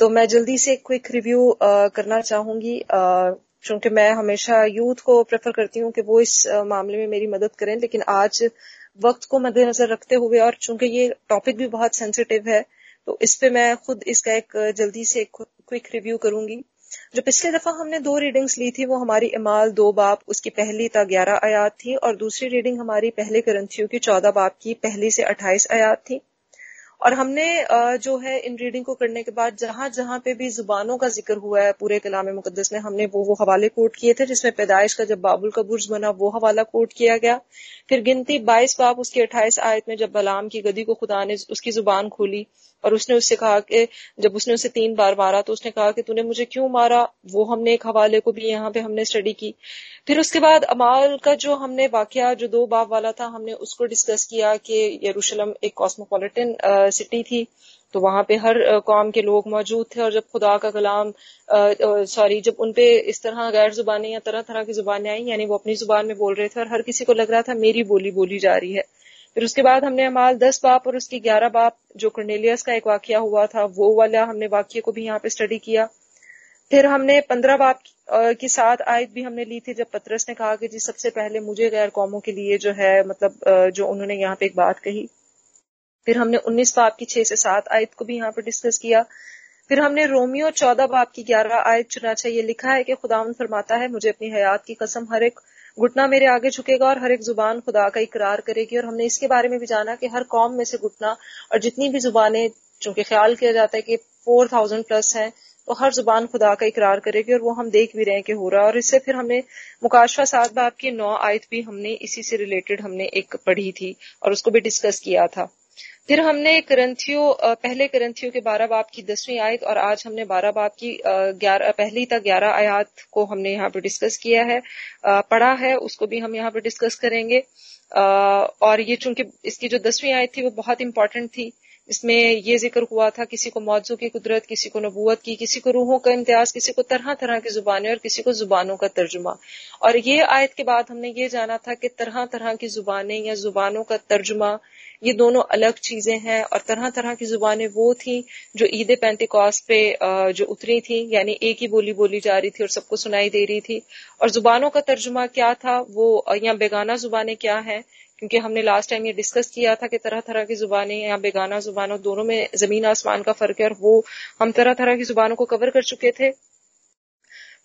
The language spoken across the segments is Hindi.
तो मैं जल्दी से क्विक रिव्यू करना चाहूँगी। चूँकि मैं हमेशा यूथ को प्रेफर करती हूँ कि वो इस मामले में मेरी मदद करें, लेकिन आज वक्त को मद्देनजर रखते हुए और चूँकि ये टॉपिक भी बहुत सेंसिटिव है तो इस पे मैं खुद इसका एक जल्दी से क्विक रिव्यू करूँगी। जो पिछले दफ़ा हमने दो रीडिंग्स ली थी, वो हमारी इमाल, दो बाप, उसकी पहली था ग्यारह आयात थी, और दूसरी रीडिंग हमारी पहले करंथियों की चौदह बाप की पहली से अट्ठाईस आयात थी। और हमने जो है, इन रीडिंग को करने के बाद जहाँ जहाँ पे भी जुबानों का ज़िक्र हुआ है, पूरे कलाम मुकदस में हमने वो वो हवाले कोट किए थे, जिसमें पैदाइश का जब बाबुल का बुर्ज बना, वो हवाला कोट किया गया। फिर गिनती बाईस बाप उसके अट्ठाईस आयत में जब बलाम की गदी को खुदा ने उसकी ज़ुबान खोली और उसने उससे कहा कि, जब उसने उसे तीन बार मारा तो उसने कहा कि तूने मुझे क्यों मारा? वो हमने एक हवाले को भी यहाँ पे हमने स्टडी की। फिर उसके बाद अमाल का जो हमने वाक्य, जो दो बाब वाला था, हमने उसको डिस्कस किया कि यरूशलम एक कॉस्मोपॉलिटन सिटी थी। तो वहाँ पे हर कौम के लोग मौजूद थे और जब खुदा का कलाम सॉरी जब उनपे इस तरह गैर जुबानें या तरह तरह की जुबानें आई, यानी वो अपनी ज़ुबान में बोल रहे थे और हर किसी को लग रहा था, मेरी बोली बोली जा रही है। फिर उसके बाद हमने अमाल दस बाप और उसकी ग्यारह बाप, जो कर्नेलियस का एक वाक्य हुआ था, वो वाला हमने वाक्य को भी यहाँ पे स्टडी किया। फिर हमने पंद्रह बाप की सात आयत भी हमने ली थी, जब पत्रस ने कहा कि जी सबसे पहले मुझे गैर कौमों के लिए जो है मतलब जो उन्होंने यहाँ पे एक बात कही। फिर हमने उन्नीस बाप की छह से सात आयत को भी यहाँ पर डिस्कस किया। फिर हमने रोमियो चौदह बाप की ग्यारह आयत चुना चाहिए। लिखा है कि खुदावन फरमाता है, मुझे अपनी हयात की कसम, हर एक घुटना मेरे आगे झुकेगा और हर एक ज़ुबान खुदा का इकरार करेगी। और हमने इसके बारे में भी जाना कि हर कौम में से घुटना और जितनी भी जुबानें, चूँकि ख्याल किया जाता है कि फोर थाउज़ेंड प्लस हैं तो हर ज़ुबान खुदा का इकरार करेगी और वो हम देख भी रहे हैं कि हो रहा है। और इससे फिर हमने मुकाशवा सात बाप की नौ आयत भी हमने इसी से रिलेटेड हमने एक पढ़ी थी और उसको भी डिस्कस किया था। फिर हमने करंथियों पहले करंथियों के बारह बाप की दसवीं आयत और आज हमने बारह बाप की ग्यारह, पहली तक ग्यारह आयात को हमने यहाँ पर डिस्कस किया है। पढ़ा है, उसको भी हम यहाँ पर डिस्कस करेंगे। और ये चूँकि इसकी जो दसवीं आयत थी वो बहुत इंपॉर्टेंट थी। इसमें ये ज़िक्र हुआ था, किसी को मौजू की कुदरत, किसी को नबूत की, किसी को रूहों का इम्तियाज़, किसी को तरह तरह की जुबानें और किसी को जुबानों का तर्जुमा। और ये आयत के बाद हमने ये जाना था कि तरह तरह की जुबानें या जुबानों का तर्जुमा ये दोनों अलग चीज़ें हैं और तरह तरह की जुबानें वो थी जो ईद पैंतिकॉस पे जो उतरी थी, यानी एक ही बोली बोली जा रही थी और सबको सुनाई दे रही थी। और जुबानों का तर्जुमा क्या था? वो या बेगाना जुबानें क्या हैं? क्योंकि हमने लास्ट टाइम ये डिस्कस किया था कि तरह तरह की जुबानें या बेगाना जुबानों, दोनों में ज़मीन आसमान का फ़र्क है और वो हम तरह तरह की जुबानों को कवर कर चुके थे।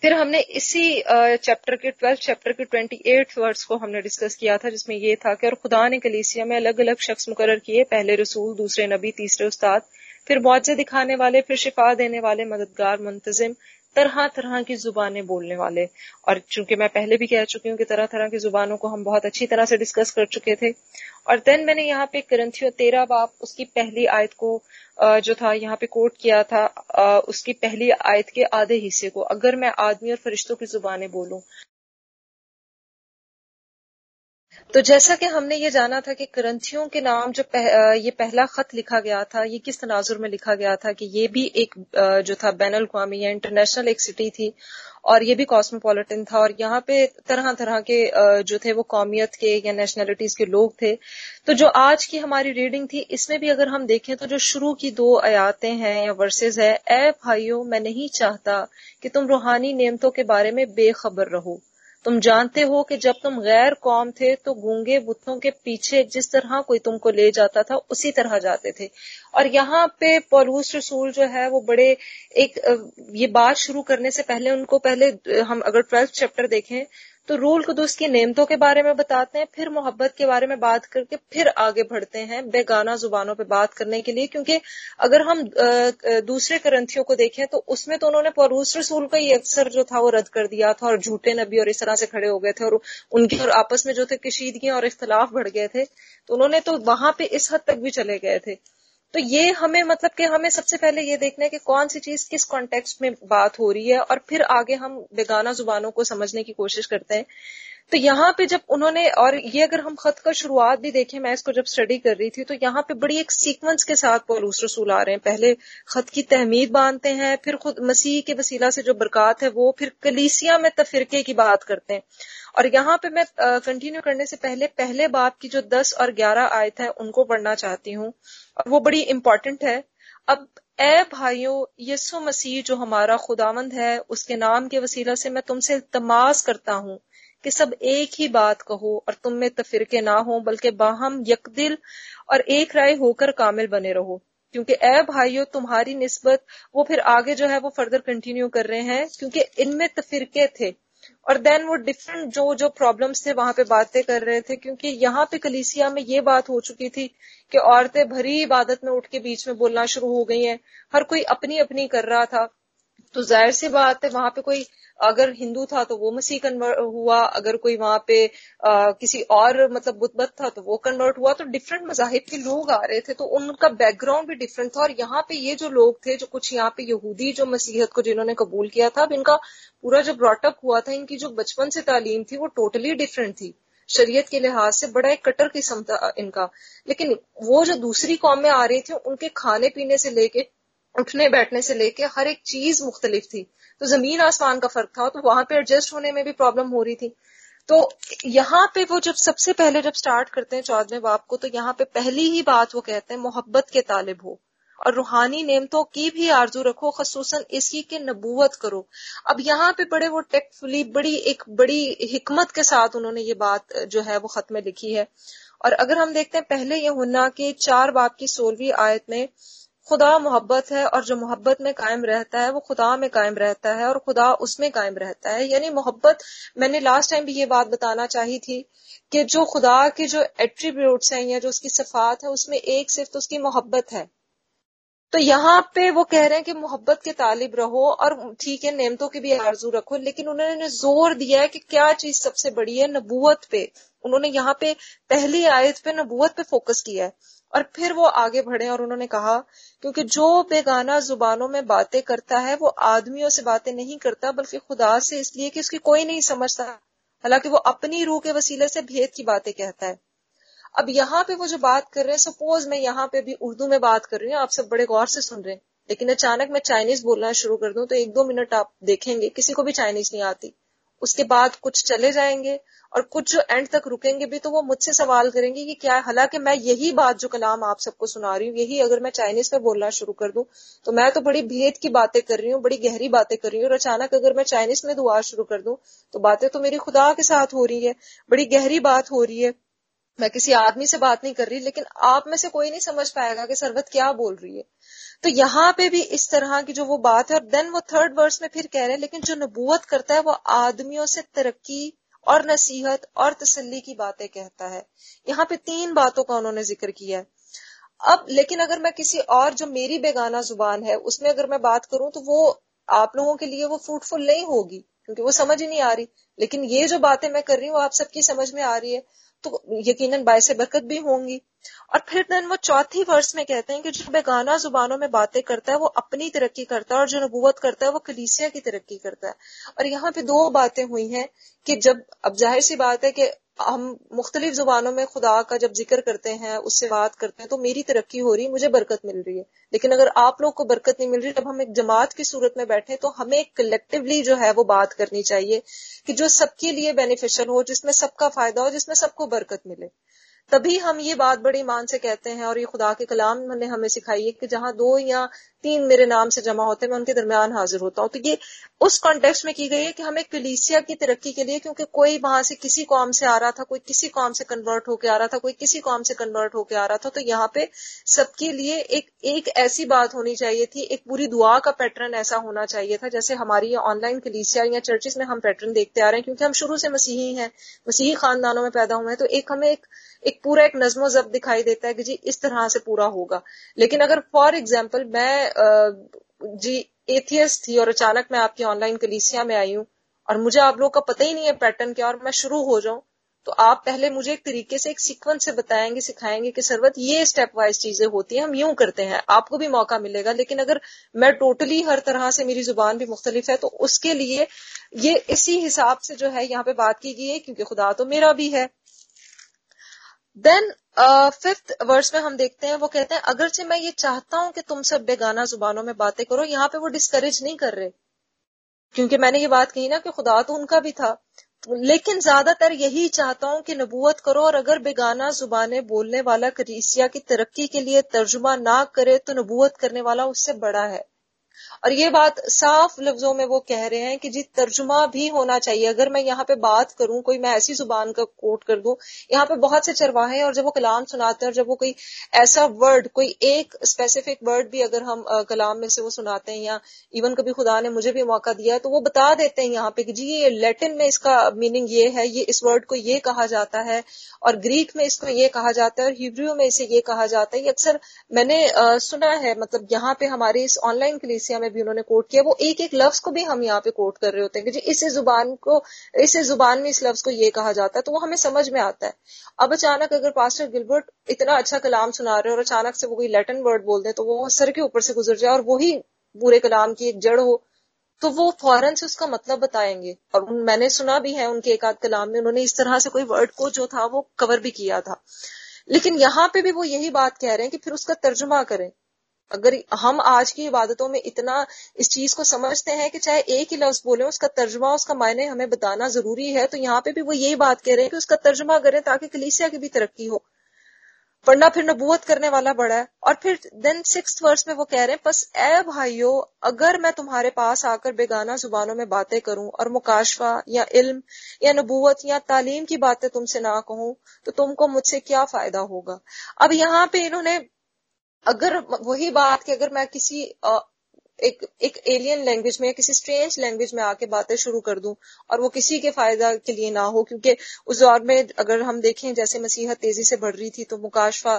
फिर हमने इसी चैप्टर के ट्वेल्थ चैप्टर के ट्वेंटी एट वर्ड्स को हमने डिस्कस किया था, जिसमें ये था कि और खुदा ने कलीसिया में अलग अलग शख्स मुकर किए, पहले रसूल, दूसरे नबी, तीसरे उस्ताद, फिर मुआवजे दिखाने वाले, फिर शिफा देने वाले, मददगार, मुंतजिम तरह तरह की जुबानें बोलने वाले। और चूँकि मैं पहले भी कह चुकी हूँ कि तरह तरह की जुबानों को हम बहुत अच्छी तरह से डिस्कस कर चुके थे, और देन मैंने यहाँ पे करंथियो तेरह बाप, उसकी पहली आयत को जो था, यहाँ पे कोट किया था उसकी पहली आयत के आधे हिस्से को, अगर मैं आदमी और फरिश्तों की जुबानें बोलूँ तो जैसा कि हमने ये जाना था कि करंथियों के नाम जो पह, ये पहला खत लिखा गया था ये किस तनाजुर में लिखा गया था कि ये भी एक जो था बैन अवी या इंटरनेशनल एक सिटी थी और ये भी कॉस्मोपॉलिटन था और यहाँ पे तरह तरह के जो थे वो कौमियत के या नेशनैलिटीज के लोग थे। तो जो आज की हमारी रीडिंग थी इसमें भी अगर हम देखें तो जो शुरू की दो आयातें हैं या वर्सेज है ए भाइयों मैं नहीं चाहता कि तुम रूहानी नियमतों के बारे में बेखबर रहो। तुम जानते हो कि जब तुम गैर कौम थे तो गूँगे बुतों के पीछे जिस तरह कोई तुमको ले जाता था, उसी तरह जाते थे। और यहाँ पे पौलूस रसूल जो है, वो बड़े एक ये बात शुरू करने से पहले, उनको पहले हम अगर ट्वेल्थ चैप्टर देखें तो रूल कुदस की नेमतों के बारे में बताते हैं, फिर मोहब्बत के बारे में बात करके फिर आगे बढ़ते हैं बेगाना जुबानों पर बात करने के लिए, क्योंकि अगर हम दूसरे ग्रंथियों को देखें तो उसमें तो उन्होंने परूस रसूल का ही अक्सर जो था वो रद्द कर दिया था और झूठे नबी और इस तरह से खड़े हो गए थे और उनके और आपस में जो थे कशीदगियाँ और इख्तलाफ बढ़ गए थे तो उन्होंने तो वहाँ पे इस हद तक भी चले गए थे। तो ये हमें मतलब कि हमें सबसे पहले ये देखना है कि कौन सी चीज़ किस कॉन्टेक्स्ट में बात हो रही है और फिर आगे हम बेगाना जुबानों को समझने की कोशिश करते हैं। तो यहाँ पे जब उन्होंने, और ये अगर हम खत का शुरुआत भी देखें, मैं इसको जब स्टडी कर रही थी तो यहाँ पे बड़ी एक सीक्वेंस के साथ पौलूस रसूल आ रहे हैं। पहले खत की तहमीद बांधते हैं, फिर खुद मसीह के वसीला से जो बरकत है वो, फिर कलीसिया में तफिरके की बात करते हैं। और यहाँ पे मैं कंटिन्यू करने से पहले पहले बाप की जो दस और ग्यारह आयत है, उनको पढ़ना चाहती हूँ। और वो बड़ी इंपॉर्टेंट है। अब ए भाइयों यसु मसीह जो हमारा खुदावंद है, उसके नाम के वसीला से मैं तुमसे तमास करता हूँ। कि सब एक ही बात कहो और तुम में तफिरके ना हो, बल्कि बाहम यकदिल और एक राय होकर कामिल बने रहो। क्योंकि ए भाइयों, तुम्हारी निस्बत, वो फिर आगे जो है, वो फर्दर कंटिन्यू कर रहे हैं, क्योंकि इनमें तफिरके थे। और देन वो डिफरेंट जो जो प्रॉब्लम्स थे, वहाँ पे बातें कर रहे थे, क्योंकि यहाँ पे कलीसिया में ये बात हो चुकी थी कि औरतें भरी इबादत में उठ के बीच में बोलना शुरू हो गई हैं। हर कोई अपनी अपनी कर रहा था। तो ज़ाहिर सी बात है, वहाँ पे कोई अगर हिंदू था तो वो मसीह कन्वर्ट हुआ अगर कोई वहाँ पे आ, किसी और मतलब बुद्ध था तो वो कन्वर्ट हुआ तो डिफरेंट मजाहिब के लोग आ रहे थे तो उनका बैकग्राउंड भी डिफरेंट था और यहाँ पे ये जो लोग थे जो कुछ यहाँ पे यहूदी जो मसीहत को जिन्होंने कबूल किया था अब इनका पूरा जो ब्रॉटअप हुआ था इनकी जो बचपन से तालीम थी वो टोटली डिफरेंट थी। शरीयत के लिहाज से बड़ा एक कटर किस्म था इनका। लेकिन वो जो दूसरी कौम आ रही थी उनके खाने पीने से लेके उठने बैठने से लेके हर एक चीज़ मुख्तलिफ़ थी। तो ज़मीन आसमान का फ़र्क था तो वहाँ पे एडजस्ट होने में भी प्रॉब्लम हो रही थी। तो यहाँ पे वो जब सबसे पहले जब स्टार्ट करते हैं चौदहवें बाप को तो यहाँ पे पहली ही बात वो कहते हैं, मोहब्बत के तालिब हो। और रूहानी नेमतों की भी आरज़ू रखो खसूस इसी के नबूवत करो। अब यहाँ पे बड़े वो टेक्टफुली बड़ी एक बड़ी हिकमत के साथ उन्होंने ये बात जो है वो खत में लिखी है। और अगर हम देखते हैं, पहले ये हुन्ना के चार बाप की सोलहवीं आयत में खुदा मोहब्बत है और जो मोहब्बत में कायम रहता है, वो खुदा में कायम रहता है और खुदा उसमें कायम रहता है। यानी मोहब्बत, मैंने लास्ट टाइम भी ये बात बताना चाही थी कि जो खुदा के जो एट्रीब्यूट्स हैं या जो उसकी सफात है, उसमें एक सिर्फ़ तो उसकी मोहब्बत है। तो यहाँ पे वो कह रहे हैं कि मोहब्बत के तालिब रहो और ठीक है, नेमतों की भी आरज़ू रखो, लेकिन उन्होंने ज़ोर दिया है कि क्या चीज़ सबसे बड़ी है, नबूवत पे। उन्होंने यहाँ पे पहली आयत पे नबूवत पे फोकस किया है और फिर वो आगे बढ़े और उन्होंने कहा, क्योंकि जो बेगाना जुबानों में बातें करता है, वो आदमियों से बातें नहीं करता, बल्कि खुदा से, इसलिए कि उसकी कोई नहीं समझता। हालाँकि वो अपनी रूह के वसीले से भेद की बातें कहता है। अब यहाँ पे वो जो बात कर रहे हैं सपोज़ मैं यहाँ पे भी उर्दू में बात कर रही हूँ, आप सब बड़े गौर से सुन रहे हैं। लेकिन अचानक मैं चाइनीज़ बोलना शुरू कर दूँ तो एक दो मिनट आप देखेंगे, किसी को भी चाइनीज़ नहीं आती। उसके बाद कुछ चले जाएँगे और कुछ जो एंड तक रुकेंगे भी तो वो मुझसे सवाल करेंगे कि क्या, हालाँकि मैं यही बात जो कलाम आप सबको सुना रही हूँ, यही अगर मैं चाइनीज़ में बोलना शुरू कर दूँ तो मैं तो बड़ी भेद की बातें कर रही हूँ, बड़ी गहरी बातें कर रही हूँ, और अचानक अगर मैं चाइनीज़ में दुआ शुरू कर दूँ तो बातें तो मेरी खुदा के साथ हो रही है, बड़ी गहरी बात हो रही है। मैं किसी आदमी से बात नहीं कर रही, लेकिन आप में से कोई नहीं समझ पाएगा कि सरबत क्या बोल रही है। तो यहाँ पे भी इस तरह की जो वो बात है, और देन वो थर्ड वर्स में फिर कह रहे हैं, लेकिन जो नबूवत करता है, वो आदमियों से तरक्की और नसीहत और तसल्ली की बातें कहता है। यहाँ पे तीन बातों का उन्होंने ज़िक्र किया है। अब, लेकिन अगर मैं किसी और, जो मेरी बेगाना ज़ुबान है, उसमें अगर मैं बात करूँ तो वो आप लोगों के लिए वो फ्रूटफुल नहीं होगी, क्योंकि वो समझ ही नहीं आ रही। लेकिन ये जो बातें मैं कर रही हूँ आप सबकी समझ में आ रही है। तो यकीनन से बरकत भी होंगी। और फिर दिन वो चौथी वर्ष में कहते हैं कि जो बेगाना जुबानों में बातें करता है, वो अपनी तरक्की करता है और जो नबूवत करता है, वो कलीसिया की तरक्की करता है। और यहाँ पे दो बातें हुई हैं कि जब, अब ज़ाहिर सी बात है कि हम मुख्तलिफ़ जुबानों में खुदा का जब ज़िक्र करते हैं, उससे बात करते हैं तो मेरी तरक्की हो रही है मुझे बरकत मिल रही है। लेकिन अगर आप लोग को बरकत नहीं मिल रही, जब हम एक जमात की सूरत में बैठे तो हमें कलेक्टिवली जो है, वो बात करनी चाहिए कि जो सबके लिए बेनिफिशियल हो, जिसमें सबका फ़ायदा हो, जिसमें सबको बरकत मिले। तभी हम ये बात बड़ी ईमान से कहते हैं, और ये खुदा के कलाम ने हमें सिखाई है कि जहाँ दो या तीन मेरे नाम से जमा होते हैं, मैं उनके दरमियान हाजिर होता हूँ। तो ये उस कॉन्टेक्स्ट में की गई है कि हमें कलीसिया की तरक्की के लिए, क्योंकि कोई वहाँ से किसी कौम से आ रहा था, कोई किसी कौम से कन्वर्ट होकर आ रहा था, कोई किसी कौम से कन्वर्ट होकर आ रहा था तो यहाँ पे सबके लिए एक एक ऐसी बात होनी चाहिए थी, एक पूरी दुआ का पैटर्न ऐसा होना चाहिए था, जैसे हमारी ऑनलाइन कलीसिया या चर्चिस में हम पैटर्न देखते आ रहे हैं, क्योंकि हम शुरू से मसीही हैं, मसीही खानदानों में पैदा हुए हैं तो एक हमें एक एक पूरा एक नज्मो जब दिखाई देता है कि जी इस तरह से पूरा होगा। लेकिन अगर फॉर एग्ज़ाम्पल मैं जी एथियस थी और अचानक मैं आपकी ऑनलाइन कलीसिया में आई हूँ और मुझे आप लोग का पता ही नहीं है पैटर्न क्या और मैं शुरू हो जाऊँ तो आप पहले मुझे एक तरीके से, एक सीक्वेंस से बताएँगे, सिखाएँगे कि सरवत ये स्टेप वाइज चीज़ें होती हैं, हम यूँ करते हैं, आपको भी मौका मिलेगा, लेकिन अगर मैं टोटली हर तरह से मेरी ज़ुबान भी मुख्तलिफ़ है तो उसके लिए ये इसी हिसाब से जो है यहाँ पे बात की गई है, क्योंकि खुदा तो मेरा भी है देन फिफ्थ वर्स में हम देखते हैं, वो कहते हैं, अगरचे मैं ये चाहता हूँ कि तुम सब बेगाना जुबानों में बातें करो, यहाँ पे वो डिस्करेज नहीं कर रहे। क्योंकि मैंने ये बात कही ना कि खुदा तो उनका भी था। लेकिन ज़्यादातर यही चाहता हूँ कि नबूवत करो और अगर बेगाना जुबानें बोलने वाला करीसिया की तरक्की के लिए तर्जुमा ना करे तो नबूवत करने वाला उससे बड़ा है। और ये बात साफ़ लफ्जों में वो कह रहे हैं कि जी तर्जुमा भी होना चाहिए। अगर मैं यहाँ पे बात करूँ कोई मैं ऐसी ज़ुबान का कोट कर दूँ यहाँ पे बहुत से चरवाहे और जब वो कलाम सुनाते हैं और जब वो कोई ऐसा वर्ड कोई एक स्पेसिफिक वर्ड भी अगर हम आ, कलाम में से वो सुनाते हैं या इवन कभी खुदा ने मुझे भी मौका दिया है तो वो बता देते हैं यहाँ पे कि जी ये लेटिन में इसका मीनिंग ये है ये इस वर्ड को ये कहा जाता है और ग्रीक में इसको ये कहा जाता है और हिब्रू में इसे ये कहा जाता है। ये अक्सर मैंने आ, सुना है मतलब यहाँ पे हमारी इस ऑनलाइन कलीसिया में भी उन्होंने कोट किया, वो एक एक लफ्ज को भी हम यहाँ पे कोट कर रहे होते हैं कि जी इस ज़ुबान को, इस ज़ुबान में इस लफ्ज को ये कहा जाता है तो वो हमें समझ में आता है। अब अचानक अगर पास्टर गिलबर्ट इतना अच्छा कलाम सुना रहे हो और अचानक से वो कोई लेटन वर्ड बोल दे तो वो सर के ऊपर से गुजर जाए और वही पूरे कलाम की एक जड़ हो तो वो फ़ौरन से उसका मतलब बताएँगे। और मैंने सुना भी है उनके एक आध कलाम में, उन्होंने इस तरह से कोई वर्ड को जो था वो कवर भी किया था। लेकिन यहाँ पे भी वो यही बात कह रहे हैं कि फिर उसका तर्जुमा करें। अगर हम आज की इबादतों में इतना इस चीज़ को समझते हैं कि चाहे एक ही लफ्ज बोले, उसका तर्जमा, उसका मायने हमें बताना ज़रूरी है तो यहाँ पे भी वो यही बात कह रहे हैं कि उसका तर्जमा करें ताकि कलीसिया की भी तरक्की हो। पढ़ना फिर नबूत करने वाला बड़ा है। और फिर देन सिक्स वर्ष में वो कह रहे हैं, बस ए भाइयों, अगर मैं तुम्हारे पास आकर बेगाना जुबानों में बातें करूँ और मुकाशवा या इल्म या नबूवत या तालीम की बातें तुमसे ना कहूँ तो तुमको मुझसे क्या फ़ायदा होगा? अब यहाँ पे इन्होंने अगर वही बात कि अगर मैं किसी एक एक एलियन लैंग्वेज में या किसी स्ट्रेंज लैंग्वेज में आके बातें शुरू कर दूँ और वो किसी के फ़ायदा के लिए ना हो, क्योंकि उस दौर में अगर हम देखें, जैसे मसीहत तेज़ी से बढ़ रही थी तो मुकाशफा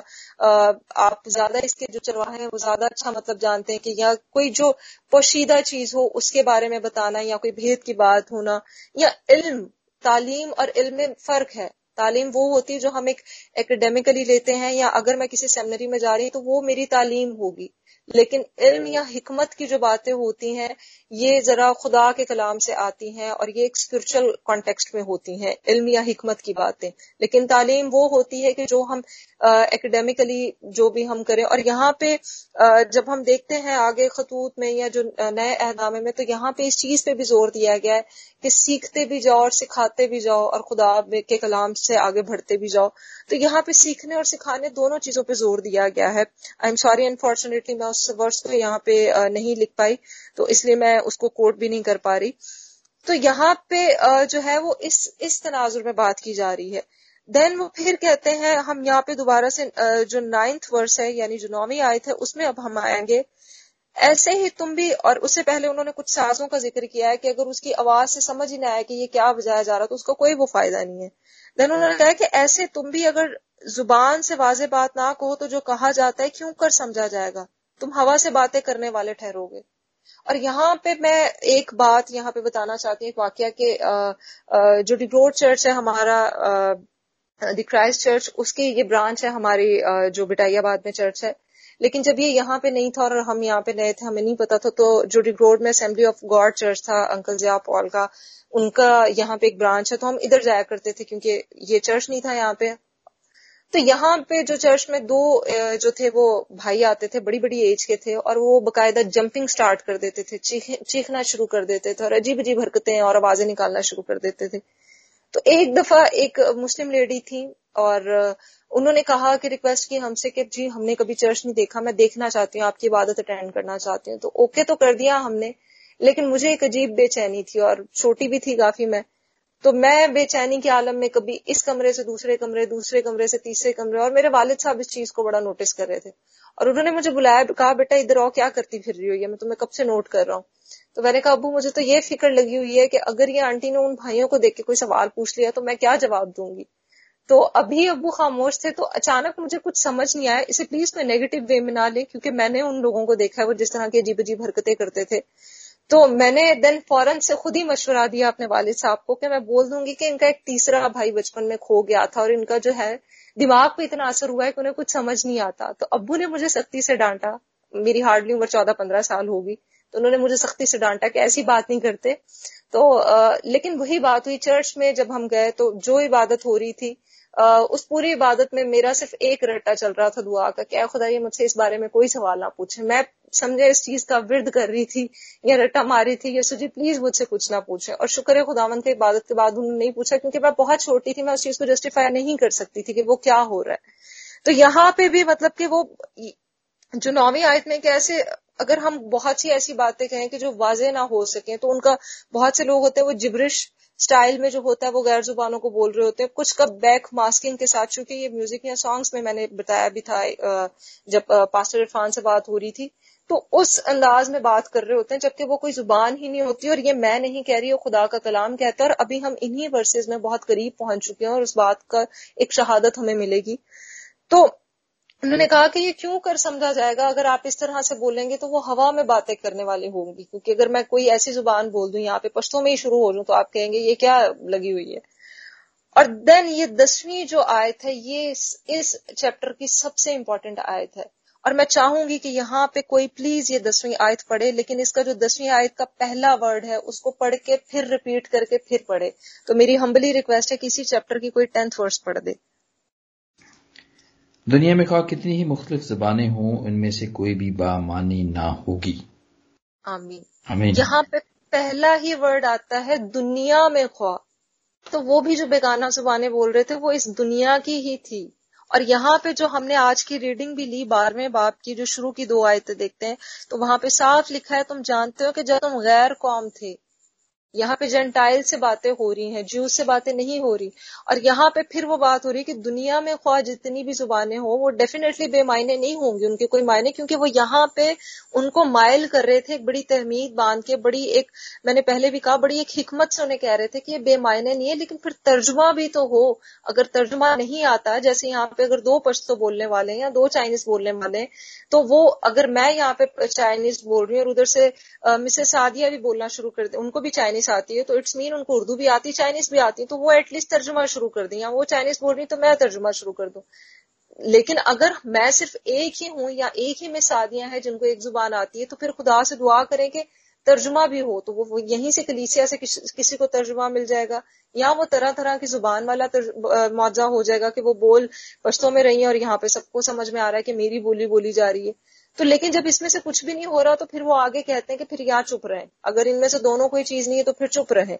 आप ज़्यादा इसके जो चरवाहे हैं, वो ज़्यादा अच्छा मतलब जानते हैं कि या कोई जो पोशीदा चीज़ हो, उसके बारे में बताना या कोई भेद की बात होना, या इल्म, तालीम और इल्म में फ़र्क है। तालीम वो होती है जो हम एक एकेडमिकली लेते हैं या अगर मैं किसी सेमिनरी में जा रही हूँ तो वो मेरी तालीम होगी। लेकिन इल्म या हिकमत की जो बातें होती हैं ये जरा खुदा के कलाम से आती हैं और ये एक स्पिरिचुअल कॉन्टेक्स्ट में होती हैं इल्म या हिकमत की बातें। लेकिन तालीम वो होती है कि जो हम एकेडमिकली जो भी हम करें। और यहाँ पे आ, जब हम देखते हैं आगे खतूत में या जो नए अहदामे में तो यहाँ पे इस चीज़ पे भी ज़ोर दिया गया है कि सीखते भी जाओ और सिखाते भी जाओ और खुदा के कलाम से आगे बढ़ते भी जाओ। तो यहाँ पे सीखने और सिखाने दोनों चीज़ों पर ज़ोर दिया गया है। आई एम सॉरी अनफॉर्चुनेटली मैं उस वर्ष को यहाँ पे नहीं लिख पाई तो इसलिए मैं उसको कोट भी नहीं कर पा रही। तो यहाँ पे जो है वो इस इस तनाजुर में बात की जा रही है। देन वो फिर कहते हैं, हम यहाँ पे दोबारा से जो नाइन्थ वर्ष है, यानी जो नौवीं आए थे उसमें अब हम आएँगे। ऐसे ही तुम भी, और उससे पहले उन्होंने कुछ साजों का ज़िक्र किया है कि अगर उसकी आवाज़ से समझ ही ना आए कि ये क्या बजाया जा रहा तो उसका कोई वो फ़ायदा नहीं है। देन उन्होंने कहा कि ऐसे तुम भी अगर ज़ुबान से वाजे बात ना कहो तो जो कहा जाता है, क्यों कर समझा जाएगा? तुम हवा से बातें करने वाले ठहरोगे। और यहाँ पे मैं एक बात यहाँ पे बताना चाहती हूँ वाक्य के जो डिग्रोड चर्च है हमारा द क्राइस्ट चर्च उसकी ये ब्रांच है हमारी जो बिटाइयाबाद में चर्च है। लेकिन जब ये यहाँ पे नहीं था और हम यहाँ पे नए थे, हमें नहीं पता था तो जो डिग्रोड में असेंबली ऑफ़ गॉड चर्च था अंकल जया पॉल का, उनका यहाँ पे एक ब्रांच है तो हम इधर जाया करते थे, क्योंकि ये चर्च नहीं था यहाँ पे। तो यहाँ पे जो चर्च में दो जो थे वो भाई आते थे बड़ी बड़ी एज के थे और वो बकायदा जंपिंग स्टार्ट कर देते थे चीख, चीखना शुरू कर देते थे और अजीब अजीब हरकतें और आवाज़ें निकालना शुरू कर देते थे। तो एक दफ़ा एक मुस्लिम लेडी थी और उन्होंने कहा कि रिक्वेस्ट की हमसे कि जी हमने कभी चर्च नहीं देखा मैं देखना चाहती हूँ आपकी इबादत अटेंड करना चाहती हूँ। तो ओके तो कर दिया हमने लेकिन मुझे एक अजीब बेचैनी थी और छोटी भी थी काफ़ी मैं तो मैं बेचैनी के आलम में कभी इस कमरे से दूसरे कमरे दूसरे कमरे से तीसरे कमरे, और मेरे वालिद साहब इस चीज़ को बड़ा नोटिस कर रहे थे। और उन्होंने मुझे बुलाया, कहा, बेटा, इधर आओ, क्या करती फिर रही हो? ये मैं तुम्हें कब से नोट कर रहा हूँ? तो मैंने कहा, अबू, मुझे तो ये फ़िक्र लगी हुई है कि अगर ये आंटी ने उन भाइयों को देख के कोई सवाल पूछ लिया तो मैं क्या जवाब दूँगी? तो अभी अबू खामोश थे तो अचानक मुझे कुछ समझ नहीं आया। इसे प्लीज़ कोई नेगेटिव वे में ना ले, क्योंकि मैंने उन लोगों को देखा है, वो जिस तरह की अजीब अजीब हरकतें करते थे। तो मैंने देन फ़ौरन से खुद ही मशवरा दिया अपने वालिद साहब को कि मैं बोल दूँगी कि इनका एक तीसरा भाई बचपन में खो गया था और इनका जो है दिमाग पे इतना असर हुआ है कि उन्हें कुछ समझ नहीं आता। तो अब्बू ने मुझे सख्ती से डांटा। मेरी हार्डली उम्र चौदह पंद्रह साल होगी। तो उन्होंने मुझे सख्ती से डांटा कि ऐसी बात नहीं करते। तो आ, लेकिन वही बात हुई चर्च में जब हम गए तो जो इबादत हो रही थी उस पूरी इबादत में मेरा सिर्फ़ एक रट्टा चल रहा था दुआ का क्या खुदा ये मुझसे इस बारे में कोई सवाल ना पूछे। मैं समझे इस चीज़ का विरद कर रही थी, या रट्टा मारी थी, या सुजी प्लीज़ मुझसे कुछ ना पूछे। और शुक्र है खुदावन के इबादत के बाद उन्होंने नहीं पूछा, क्योंकि मैं बहुत छोटी थी, मैं उस चीज़ को जस्टिफाई नहीं कर सकती थी कि वो क्या हो रहा है। तो यहाँ पे भी मतलब कि वो जो नौवीं आयत में कैसे अगर हम बहुत सी ऐसी बातें कहें कि जो वाजे ना हो सके तो उनका बहुत से लोग होते हैं वो जिब्रिश स्टाइल में जो होता है, वो गैर जुबानों को बोल रहे होते हैं। कुछ का बैक मास्किंग के साथ, चूँकि ये म्यूज़िक या सॉन्ग्स में मैंने बताया भी था जब पास्टर इरफान से बात हो रही थी तो उस अंदाज में बात कर रहे होते हैं, जबकि वो कोई ज़ुबान ही नहीं होती, और ये मैं नहीं कह रही हूँ खुदा का कलाम कहता है, और अभी हम इन्हीं वर्सेज में बहुत करीब पहुँच चुके हैं, और उस बात का एक शहादत हमें मिलेगी। तो उन्होंने कहा कि ये क्यों कर समझा जाएगा? अगर आप इस तरह से बोलेंगे तो वो हवा में बातें करने वाले होंगी। क्योंकि अगर मैं कोई ऐसी ज़ुबान बोल दूँ, यहाँ पे पश्तों में ही शुरू हो जाऊँ तो आप कहेंगे, ये क्या लगी हुई है? और देन ये दसवीं जो आयत है, ये इस चैप्टर की सबसे इंपॉर्टेंट आयत है। और मैं चाहूँगी कि यहाँ पे कोई प्लीज़ ये दसवीं आयत पढ़े, लेकिन इसका जो दसवीं आयत का पहला वर्ड है, उसको पढ़ के फिर रिपीट करके फिर पढ़े। तो मेरी हम्बली रिक्वेस्ट है कि इसी चैप्टर की कोई टेंथ वर्ड्स पढ़ दे। दुनिया में खा कितनी ही मुख्तलिफ़ जबानें हों उनमें से कोई भी बामानी ना होगी। आमीन। आमीन। यहाँ पे पहला ही वर्ड आता है दुनिया में ख्वा तो वो भी जो बेगाना जुबानें बोल रहे थे वो इस दुनिया की ही थी। और यहाँ पे जो हमने आज की रीडिंग भी ली बारहवें बाप की जो शुरू की दो आयतें देखते हैं तो वहाँ पे साफ़ लिखा है तुम जानते हो कि जब तुम गैर कौम थे यहाँ पे जेंटाइल से बातें हो रही हैं जूस से बातें नहीं हो रही। और यहाँ पे फिर वो बात हो रही है कि दुनिया में ख्वा जितनी भी जुबानें हो, वो डेफिनेटली बेमायने नहीं होंगी उनके कोई मायने, क्योंकि वो यहाँ पे उनको माइल कर रहे थे, एक बड़ी तहमीद बाँध के, बड़ी एक, मैंने पहले भी कहा, बड़ी एक हिकमत से उन्हें कह रहे थे कि ये बेमायने नहीं है, लेकिन फिर तर्जुमा भी तो हो। अगर तर्जुमा नहीं आता, जैसे यहाँ पे अगर दो पश्तो बोलने वाले हैं या दो चाइनीज़ बोलने वाले हैं तो वो अगर मैं यहाँ पे चाइनीज़ बोल रही हूँ और उधर से मिसेस सादिया भी बोलना शुरू कर दे, उनको भी चाइनीज़ चाइनीस आती है तो इट्स मीन उनको उर्दू भी आती चाइनीस भी आती है तो वो एटलीस्ट तर्जुमा शुरू कर दी या वो चाइनीस बोल रही तो मैं तर्जुमा शुरू कर दूँ। लेकिन अगर मैं सिर्फ़ एक ही हूँ या एक ही में सादियाँ हैं जिनको एक ज़ुबान आती है तो फिर खुदा से दुआ करें कि तर्जुमा भी हो तो वो यहीं से कलीसिया से किस, किसी को तर्जुमा मिल जाएगा या वो तरह तरह की ज़ुबान वाला मुआवजा हो जाएगा कि वो बोल पश्तों में रही है और यहाँ पे सबको समझ में आ रहा है कि मेरी बोली बोली जा रही है। तो लेकिन जब इसमें से कुछ भी नहीं हो रहा तो फिर वो आगे कहते हैं कि फिर यहाँ चुप रहे। अगर इनमें से दोनों कोई चीज़ नहीं है तो फिर चुप रहे।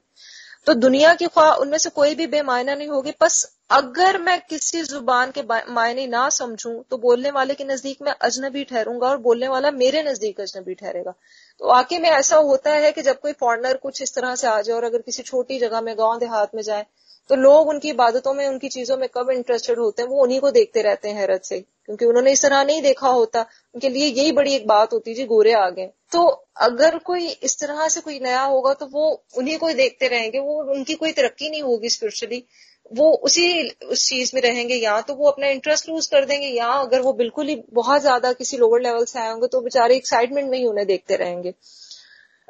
तो दुनिया की ख्वाह उनमें से कोई भी बेमायना नहीं होगी। बस अगर मैं किसी ज़ुबान के मायने ना समझूं तो बोलने वाले के नज़दीक मैं अजनबी ठहरूँगा और बोलने वाला मेरे नज़दीक अजनबी ठहरेगा। तो वाकई में ऐसा होता है कि जब कोई फॉरनर कुछ इस तरह से आ जाए और अगर किसी छोटी जगह में, गाँव देहात में जाए तो लोग उनकी इबादतों में, उनकी चीज़ों में कब इंटरेस्टेड होते हैं, वो उन्हीं को देखते रहते हैं हैरत से। क्योंकि उन्होंने इस तरह नहीं देखा होता। उनके लिए यही बड़ी एक बात होती जी, गोरे आ गए तो अगर कोई इस तरह से कोई नया होगा तो वो उन्हीं को देखते रहेंगे। वो उनकी कोई तरक्की नहीं होगी स्पिरिचुअली वो उसी, उस चीज़ में रहेंगे। या तो वो अपना इंटरेस्ट लूज कर देंगे, या अगर वो बिल्कुल ही बहुत ज़्यादा किसी लोअर लेवल से आए होंगे तो बेचारे एक्साइटमेंट में ही उन्हें देखते रहेंगे।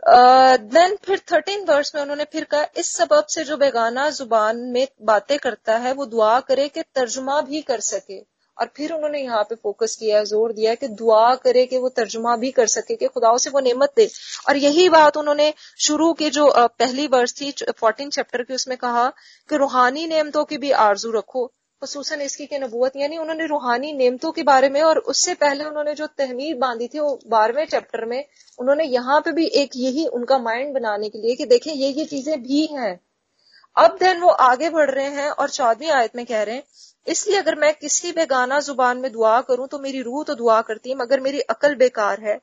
देन फिर थर्टीन वर्स में उन्होंने फिर कहा, इस सबब से जो बेगाना ज़ुबान में बातें करता है, वो दुआ करे कि तर्जुमा भी कर सके। और फिर उन्होंने यहाँ पे फोकस किया है ज़ोर दिया है कि दुआ करे कि वो तर्जुमा भी कर सके कि खुदाओं से वो नेमत दे। और यही बात उन्होंने शुरू की जो पहली वर्ष थी फोर्टीन चैप्टर की, उसमें कहा कि रूहानी नेमतों की भी आरज़ू रखो। खसूसन इसकी के नबूत यानी उन्होंने रूहानी नेमतों के बारे में और उससे पहले उन्होंने जो तहमीर बांधी थी वो बारहवें चैप्टर में, उन्होंने यहाँ पे भी एक यही उनका माइंड बनाने के लिए कि देखें ये ये चीज़ें भी हैं। अब देन वो आगे बढ़ रहे हैं और चौदहवीं आयत में कह रहे हैं, इसलिए अगर मैं किसी बेगाना ज़ुबान में दुआ करूँ तो मेरी रूह तो दुआ करती है, मगर मेरी अकल बेकार है।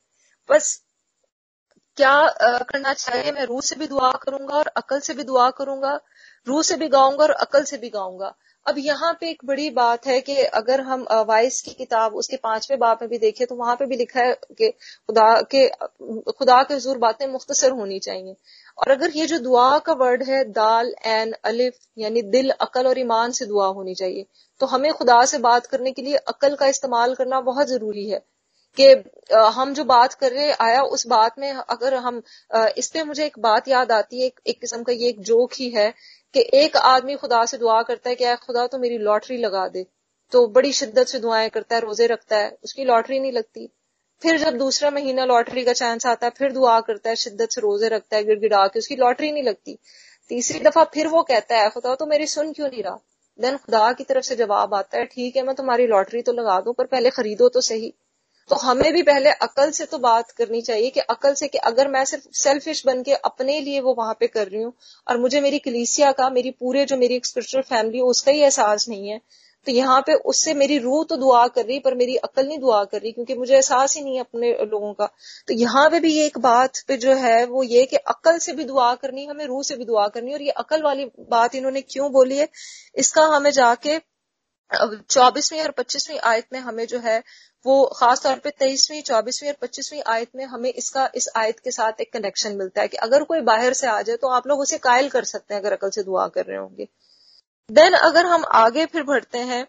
बस क्या करना चाहिए? मैं रूह से भी दुआ करूँगा और अकल से भी दुआ करूँगा, रूह से भी गाऊँगा और अकल से भी गाऊँगा। अब यहाँ पे एक बड़ी बात है कि अगर हम वाइस की किताब उसके पाँचवें बाप में भी देखें तो वहाँ पे भी लिखा है कि खुदा के खुदा के हजूर बातें मुख्तसर होनी चाहिए। और अगर ये जो दुआ का वर्ड है, दाल एन अलिफ, यानी दिल, अकल और ईमान से दुआ होनी चाहिए तो हमें खुदा से बात करने के लिए अकल का इस्तेमाल करना बहुत ज़रूरी है। कि हम जो बात कर रहे आया उस बात में अगर हम इस पे मुझे एक बात याद आती है एक, एक किस्म का ये एक जोक ही है कि एक आदमी खुदा से दुआ करता है कि खुदा तो मेरी लॉटरी लगा दे। तो बड़ी शिद्दत से दुआएँ करता है रोज़े रखता है उसकी लॉटरी नहीं लगती। फिर जब दूसरा महीना लॉटरी का चांस आता है फिर दुआ करता है शिद्दत से रोज़े रखता है गिड़गिड़ा के उसकी लॉटरी नहीं लगती। तीसरी दफ़ा फिर वो कहता है खुदा तो मेरी सुन क्यों नहीं रहा? देन खुदा की तरफ़ से जवाब आता है ठीक है मैं तुम्हारी लॉटरी तो लगा दूँ पर पहले खरीदो तो सही। तो हमें भी पहले अकल से तो बात करनी चाहिए कि अकल से कि अगर मैं सिर्फ़ सेल्फिश बन के अपने लिए वो वहाँ पे कर रही हूँ और मुझे मेरी कलीसिया का, मेरी पूरे जो मेरी स्पिरिचुअल फैमिली है उसका ही एहसास नहीं है तो यहाँ पे उससे मेरी रूह तो दुआ कर रही, पर मेरी अकल नहीं दुआ कर रही, क्योंकि मुझे एहसास ही नहीं है अपने लोगों का। तो यहाँ पे भी ये एक बात पे जो है, वो ये कि अकल से भी दुआ करनी, हमें रूह से भी दुआ करनी, और ये अकल वाली बात इन्होंने क्यों बोली है, इसका हमें जाके चौबीसवीं और पच्चीसवीं आयत में हमें जो है, वो खास तौर पे तेईसवीं, चौबीसवीं और पच्चीसवीं आयत में हमें इसका, इस आयत के साथ एक कनेक्शन मिलता है कि अगर कोई बाहर से आ जाए तो आप लोग उसे कायल कर सकते हैं, अगर अकल से दुआ कर रहे होंगे। देन अगर हम आगे फिर बढ़ते हैं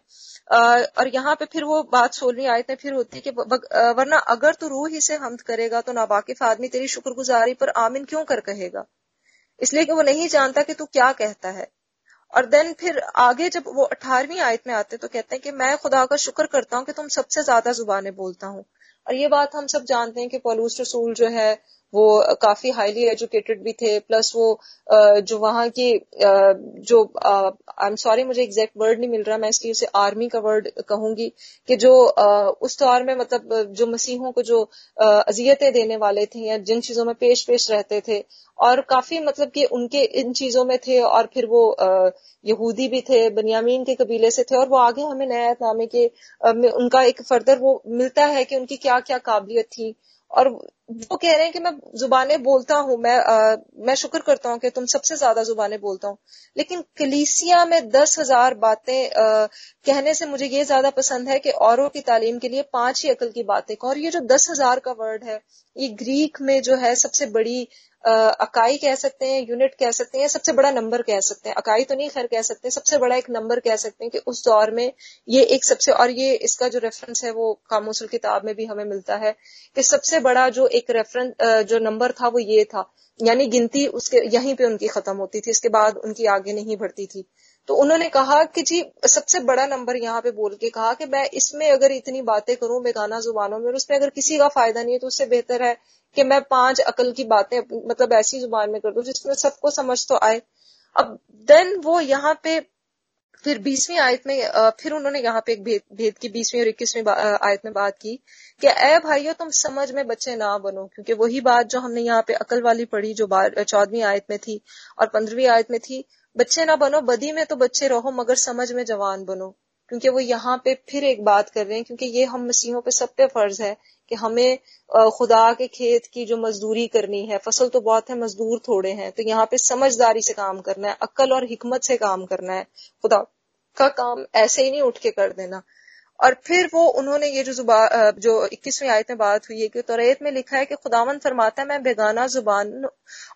और यहाँ पे फिर वो बात सोलहवीं आयत में फिर होती है कि वरना अगर तू रूह ही से हमद करेगा तो नाबाकिफ आदमी तेरी शुक्रगुजारी पर आमिन क्यों कर कहेगा? इसलिए कि वो नहीं जानता कि तू क्या कहता है। और देन फिर आगे जब वो अठारहवीं आयत में आते तो कहते हैं कि मैं खुदा का शुक्र करता हूँ कि तुम सबसे ज़्यादा जुबानें बोलता हूँ। और ये बात हम सब जानते हैं कि पलूस रसूल जो है वो काफ़ी हाईली एजुकेटेड भी थे प्लस वो जो वहाँ की जो आई एम सॉरी मुझे एग्जैक्ट वर्ड नहीं मिल रहा, मैं इसलिए उसे आर्मी का वर्ड कहूँगी कि जो उस दौर में मतलब जो मसीहों को जो अजियतें देने वाले थे या जिन चीज़ों में पेश पेश रहते थे और काफ़ी मतलब कि उनके इन चीज़ों में थे और फिर वो यहूदी भी थे, बनियामीन के कबीले से थे और वो आगे हमें नया नामे के उनका एक फर्दर वो मिलता है कि उनकी क्या क्या काबिलियत थी और वो कह रहे हैं कि मैं जुबानें बोलता हूँ मैं आ, मैं शुक्र करता हूँ कि तुम सबसे ज़्यादा जुबानें बोलता हूँ। लेकिन कलीसिया में दस हज़ार बातें आ, कहने से मुझे ये ज़्यादा पसंद है कि औरों की तालीम के लिए पाँच ही अकल की बातें और ये जो दस हज़ार का वर्ड है ये ग्रीक में जो है सबसे बड़ी अकाई कह सकते हैं यूनिट कह सकते हैं सबसे बड़ा नंबर कह सकते हैं। अकाई तो नहीं, खैर कह सकते सबसे बड़ा एक नंबर कह सकते हैं कि उस दौर में ये एक सबसे, और ये इसका जो रेफरेंस है वो कामोसल किताब में भी हमें मिलता है कि सबसे बड़ा जो एक रेफरेंस जो नंबर था वो ये था। यानी गिनती उसके, यहीं पे उनकी खत्म होती थी, इसके बाद उनकी आगे नहीं बढ़ती थी। तो उन्होंने कहा कि जी सबसे बड़ा नंबर यहाँ पे बोल के कहा कि मैं इसमें अगर इतनी बातें करूँ बेगाना जुबानों में और उसमें अगर किसी का फ़ायदा नहीं है तो उससे बेहतर है कि मैं पाँच अकल की बातें मतलब ऐसी ज़ुबान में कर दू जिसमें सबको समझ तो आए। अब देन वो यहाँ पे फिर बीसवीं आयत में फिर उन्होंने यहाँ पे एक भेद, भेद की बीसवीं और इक्कीसवीं आयत में बात की कि ए भाइयों तुम समझ में बच्चे ना बनो क्योंकि वही बात जो हमने यहाँ पे अकल वाली पढ़ी जो चौदहवीं आयत में थी और पंद्रहवीं आयत में थी बच्चे ना बनो, बदी में तो बच्चे रहो, मगर समझ में जवान बनो। क्योंकि वो यहाँ पे फिर एक बात कर रहे हैं, क्योंकि ये हम मसीहों पे सब पे फ़र्ज़ है कि हमें खुदा के खेत की जो मजदूरी करनी है, फ़सल तो बहुत है, मजदूर थोड़े हैं तो यहाँ पे समझदारी से काम करना है अक्ल और हिकमत से काम करना है। खुदा का काम ऐसे ही नहीं उठ के कर देना। और फिर वो उन्होंने ये जो जुबा जो इक्कीसवीं आयत में बात हुई है कि तोरेत में लिखा है कि खुदावन फरमाता है, मैं बेगाना ज़ुबान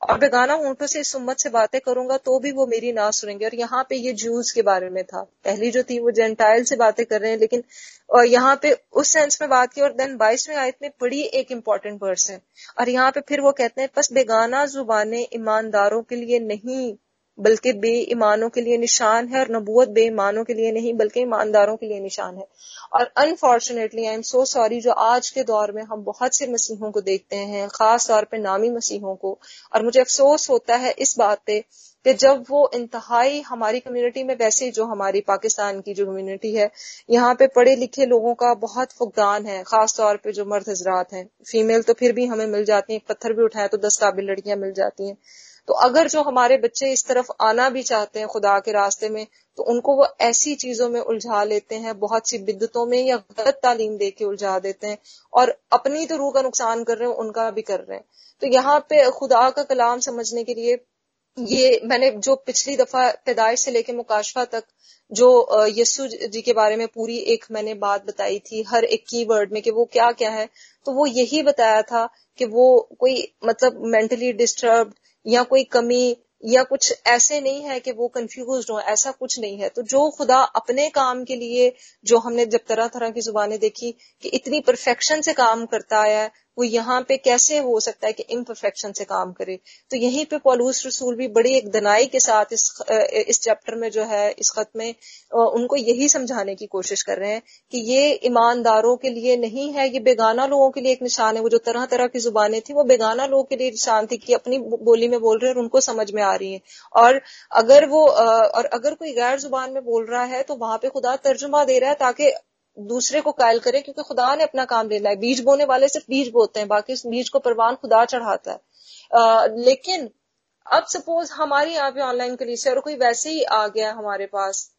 और बेगाना ऊँटों से इस उम्मत से बातें करूँगा तो भी वो मेरी ना सुनेंगे। और यहाँ पे ये जूस के बारे में था। पहली जो थी वो जेंटाइल से बातें कर रहे हैं, लेकिन और यहाँ पे उस सेंस में बात की और देन बाईसवीं आयत में बड़ी एक इंपॉर्टेंट वर्स है। और यहाँ पे फिर वो कहते हैं, बस बेगाना जुबानें ईमानदारों के लिए नहीं बल्कि बेईमानों के लिए निशान है और नबूत बेईमानों के लिए नहीं, बल्कि ईमानदारों के लिए निशान है। और unfortunately I am so sorry जो आज के दौर में हम बहुत से मसीहों को देखते हैं, खास तौर पे नामी मसीहों को। और मुझे अफसोस होता है इस बात पे कि जब वो इंतहाई हमारी कम्युनिटी में, वैसे जो हमारी पाकिस्तान की जो कम्युनिटी है, यहाँ पे पढ़े लिखे लोगों का बहुत फुकदान है, खास तौर पे जो मर्द हजरात हैं। फीमेल तो फिर भी हमें मिल जाती हैं पत्थर भी उठाए तो दस काबिल लड़कियाँ मिल जाती हैं। तो अगर जो हमारे बच्चे इस तरफ़ आना भी चाहते हैं खुदा के रास्ते में तो उनको वो ऐसी चीज़ों में उलझा लेते हैं, बहुत सी बिद्दतों में या गलत तालीम दे के उलझा देते हैं और अपनी तो रूह का नुकसान कर रहे हैं, उनका भी कर रहे हैं। तो यहाँ पे खुदा का कलाम समझने के लिए ये मैंने जो पिछली दफ़ा पैदाइश से लेके मुकाशफा तक जो यस्सु जी के बारे में पूरी एक मैंने बात बताई थी, हर एक की वर्ड में कि वो क्या क्या है तो वो यही बताया था कि वो कोई मतलब मेंटली डिस्टर्ब या कोई कमी या कुछ ऐसे नहीं है कि वो कंफ्यूज हो, ऐसा कुछ नहीं है। तो जो खुदा अपने काम के लिए, जो हमने जब तरह तरह की जुबानें देखी कि इतनी परफेक्शन से काम करता है वो यहाँ पे कैसे हो सकता है कि इम्परफेक्शन से काम करे? तो यहीं पे पॉलूस रसूल भी बड़ी एक दनाई के साथ इस इस चैप्टर में जो है, इस खत में उनको यही समझाने की कोशिश कर रहे हैं कि ये ईमानदारों के लिए नहीं है, ये बेगाना लोगों के लिए एक निशान है। वो जो तरह तरह की जुबानें थी, वो बेगाना लोगों के लिए निशान थी कि अपनी बोली में बोल रहे हैं और उनको समझ में आ रही है। और अगर वो और अगर कोई गैर ज़ुबान में बोल रहा है तो वहाँ पे खुदा तर्जुमा दे रहा है ताकि दूसरे को कायल करे क्योंकि खुदा ने अपना काम लेना है। बीज बोने वाले सिर्फ़ बीज बोते हैं बाकी उस बीज को परवान खुदा चढ़ाता है। आ, लेकिन अब सपोज़ हमारे यहाँ पे ऑनलाइन कलीसिया और कोई वैसे ही आ गया हमारे पास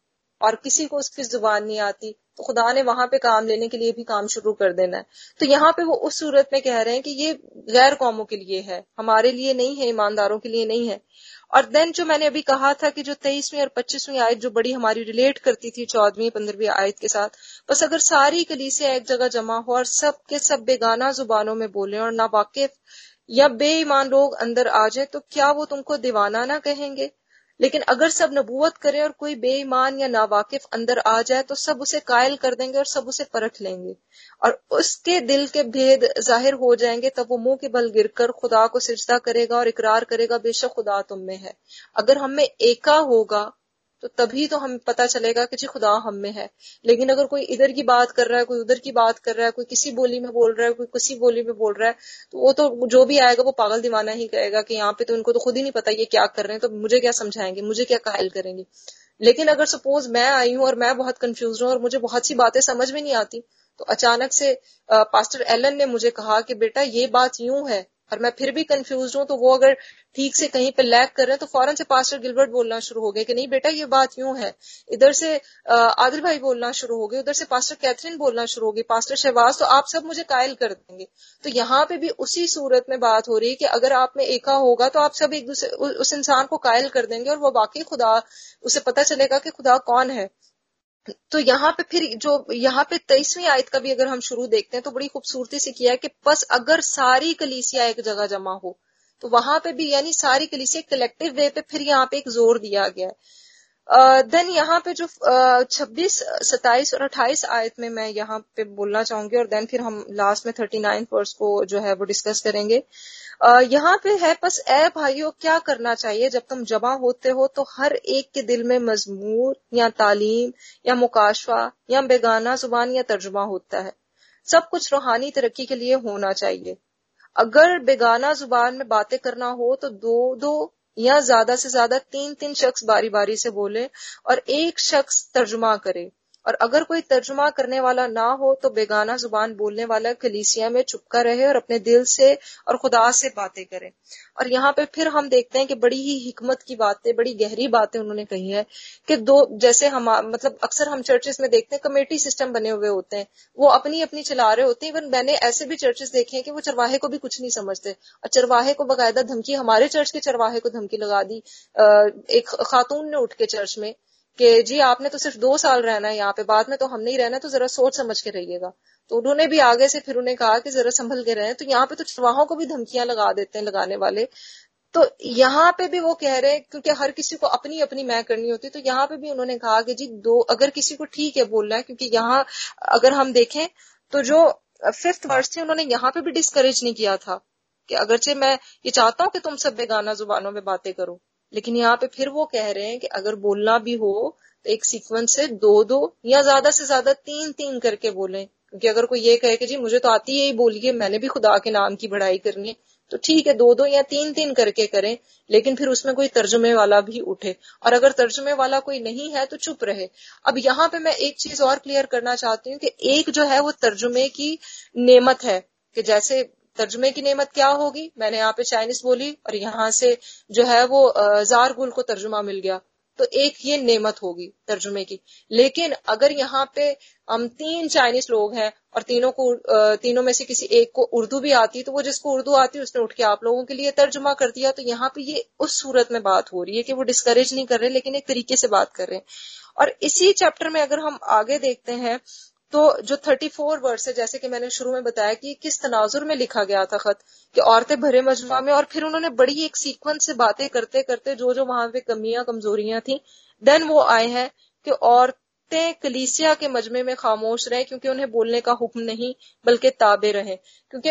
और किसी को उसकी ज़ुबान नहीं आती तो खुदा ने वहाँ पे काम लेने के लिए भी काम शुरू कर देना है। तो यहाँ पे वो उस सूरत में कह रहे हैं कि ये गैर कौमों के लिए है हमारे लिए नहीं है ईमानदारों के लिए नहीं है। और देन जो मैंने अभी कहा था कि जो तेईसवीं और पच्चीसवीं आयत जो बड़ी हमारी रिलेट करती थी, चौदहवीं, पंद्रहवीं आयत के साथ, बस अगर सारी कलीसिया एक जगह जमा हो और सब के सब बेगाना जुबानों में बोले और ना वाकिफ या बेईमान लोग अंदर आ जाए तो क्या वो तुमको दीवाना ना कहेंगे? लेकिन अगर सब नबूवत करें और कोई बेईमान या नावाकिफ अंदर आ जाए तो सब उसे कायल कर देंगे और सब उसे परख लेंगे। और उसके दिल के भेद ज़ाहिर हो जाएँगे, तब वो मुँह के बल गिर कर खुदा को सिजदा करेगा और इकरार करेगा, बेशक खुदा तुम में है। अगर हम में एका होगा तो तभी तो हम पता चलेगा कि जी खुदा हम में है। लेकिन अगर कोई इधर की बात कर रहा है, कोई उधर की बात कर रहा है, कोई किसी बोली में बोल रहा है, कोई किसी बोली में बोल रहा है तो वो तो जो भी आएगा वो पागल दीवाना ही कहेगा कि यहाँ पे तो इनको तो खुद ही नहीं पता ये क्या कर रहे हैं तो मुझे क्या समझाएँगे, मुझे क्या कायल करेंगे। लेकिन अगर सपोज़ मैं आई हूँ और मैं बहुत कंफ्यूज हूँ और मुझे बहुत सी बातें समझ में नहीं आती तो अचानक से पास्टर एलन ने मुझे कहा कि बेटा ये बात यूँ है और मैं फिर भी कंफ्यूज हूँ तो वो अगर ठीक से कहीं पे लैक कर रहे हैं तो फ़ौरन से पास्टर गिलबर्ट बोलना शुरू हो गए कि नहीं बेटा ये बात यूँ है। इधर से आदिल भाई बोलना शुरू हो गए, उधर से पास्टर कैथरीन बोलना शुरू हो गई पास्टर शहबाज तो आप सब मुझे कायल कर देंगे। तो यहाँ पे भी उसी सूरत में बात हो रही है कि अगर आप में एका होगा तो आप सब एक दूसरे उस इंसान को कायल कर देंगे और वो बाकी खुदा, उसे पता चलेगा कि खुदा कौन है। तो यहाँ पे फिर जो, यहाँ पे तेईसवीं आयत का भी अगर हम शुरू देखते हैं तो बड़ी खूबसूरती से किया है कि बस अगर सारी कलीसिया एक जगह जमा हो तो वहाँ पे भी यानी सारी कलीसिया कलेक्टिव वे पे फिर यहाँ पे एक ज़ोर दिया गया है। देन यहाँ पे जो छब्बीस सताइस और अट्ठाईस आयत में मैं यहाँ पे बोलना चाहूँगी और देन फिर हम लास्ट में थर्टी नाइन वर्स को जो है वो डिस्कस करेंगे। यहाँ पे है, बस ए भाइयों, क्या करना चाहिए? जब तुम जमा होते हो तो हर एक के दिल में मजमूर या तालीम या मुकाशवा या बेगाना ज़ुबान या तर्जुमा होता है। सब कुछ रूहानी तरक्की के लिए होना चाहिए। अगर बेगाना ज़ुबान में बातें करना हो तो दो दो या ज़्यादा से ज़्यादा तीन तीन शख्स बारी बारी से बोले और एक शख्स तर्जुमा करे। और अगर कोई तर्जुमा करने वाला ना हो तो बेगाना ज़ुबान बोलने वाला कलीसिया में चुपका रहे और अपने दिल से और खुदा से बातें करे। और यहाँ पे फिर हम देखते हैं कि बड़ी ही हिकमत की बातें, बड़ी गहरी बातें उन्होंने कही है कि दो, जैसे हम मतलब अक्सर हम चर्चेस में देखते हैं कमेटी सिस्टम बने हुए होते हैं। वो अपनी अपनी चला रहे होते हैं। इवन मैंने ऐसे भी चर्चेस देखे हैं कि वो चरवाहे को भी कुछ नहीं समझते। और चरवाहे को बाकायदा धमकी, हमारे चर्च के चरवाहे को धमकी लगा दी। एक खातून ने उठ के चर्च में। कि जी आपने तो सिर्फ़ दो साल रहना है यहाँ पे, बाद में तो हम नहीं रहना तो जरा सोच समझ के रहिएगा। तो उन्होंने भी आगे से फिर उन्हें कहा कि जरा संभल के रहे। तो यहाँ पे तो चरवाहों को भी धमकियाँ लगा देते हैं लगाने वाले। तो यहाँ पे भी वो कह रहे हैं, क्योंकि हर किसी को अपनी अपनी मैं करनी होती तो यहाँ पे भी उन्होंने कहा कि जी दो, अगर किसी को ठीक है बोलना है, क्योंकि यहाँ अगर हम देखें तो जो फिफ्थ वर्ष थे, उन्होंने यहाँ पे भी डिस्करेज नहीं किया था कि अगरचे मैं ये चाहता हूँ कि तुम सब बेगाना जुबानों में बातें करो। लेकिन यहाँ पे फिर वो कह रहे हैं कि अगर बोलना भी हो तो एक सीक्वेंस से दो दो या ज़्यादा से ज़्यादा तीन तीन करके बोले। क्योंकि अगर कोई ये कहे कि जी, मुझे तो आती है ही बोलिए मैंने भी खुदा के नाम की बढ़ाई करनी है तो ठीक है, दो दो या तीन तीन करके करें, लेकिन फिर उसमें कोई तर्जुमे वाला भी उठे। और अगर तर्जुमे वाला कोई नहीं है तो चुप रहे। अब यहाँ पे मैं एक चीज़ और क्लियर करना चाहती हूँ कि एक जो है वो तर्जुमे की नेमत है, कि जैसे तर्जुमे की नेमत क्या होगी? मैंने यहाँ पे चाइनीज़ बोली और यहाँ से जो है वो जार गुल को तर्जुमा मिल गया। तो एक ये नेमत होगी तर्जुमे की। लेकिन अगर यहाँ पे हम तीन चाइनीज़ लोग हैं और तीनों को तीनों में से किसी एक को उर्दू भी आती तो वो जिसको उर्दू आती, उसने उठ के आप लोगों के लिए तर्जुमा कर दिया। तो यहाँ पे ये उस सूरत में बात हो रही है कि वो डिस्करेज नहीं कर रहे, लेकिन एक तरीके से बात कर रहे हैं। और इसी चैप्टर में अगर हम आगे देखते हैं तो जो थर्टी फोर वर्स है, जैसे कि मैंने शुरू में बताया कि किस तनाजुर में लिखा गया था खत, कि औरतें भरे मजमा में, और फिर उन्होंने बड़ी एक सीक्वेंस से बातें करते करते जो जो वहाँ पे कमियाँ, कमजोरियाँ थी देन वो आए हैं कि औरतें कलीसिया के मजमे में खामोश रहे, क्योंकि उन्हें बोलने का हुक्म नहीं, बल्कि ताबे रहे। क्योंकि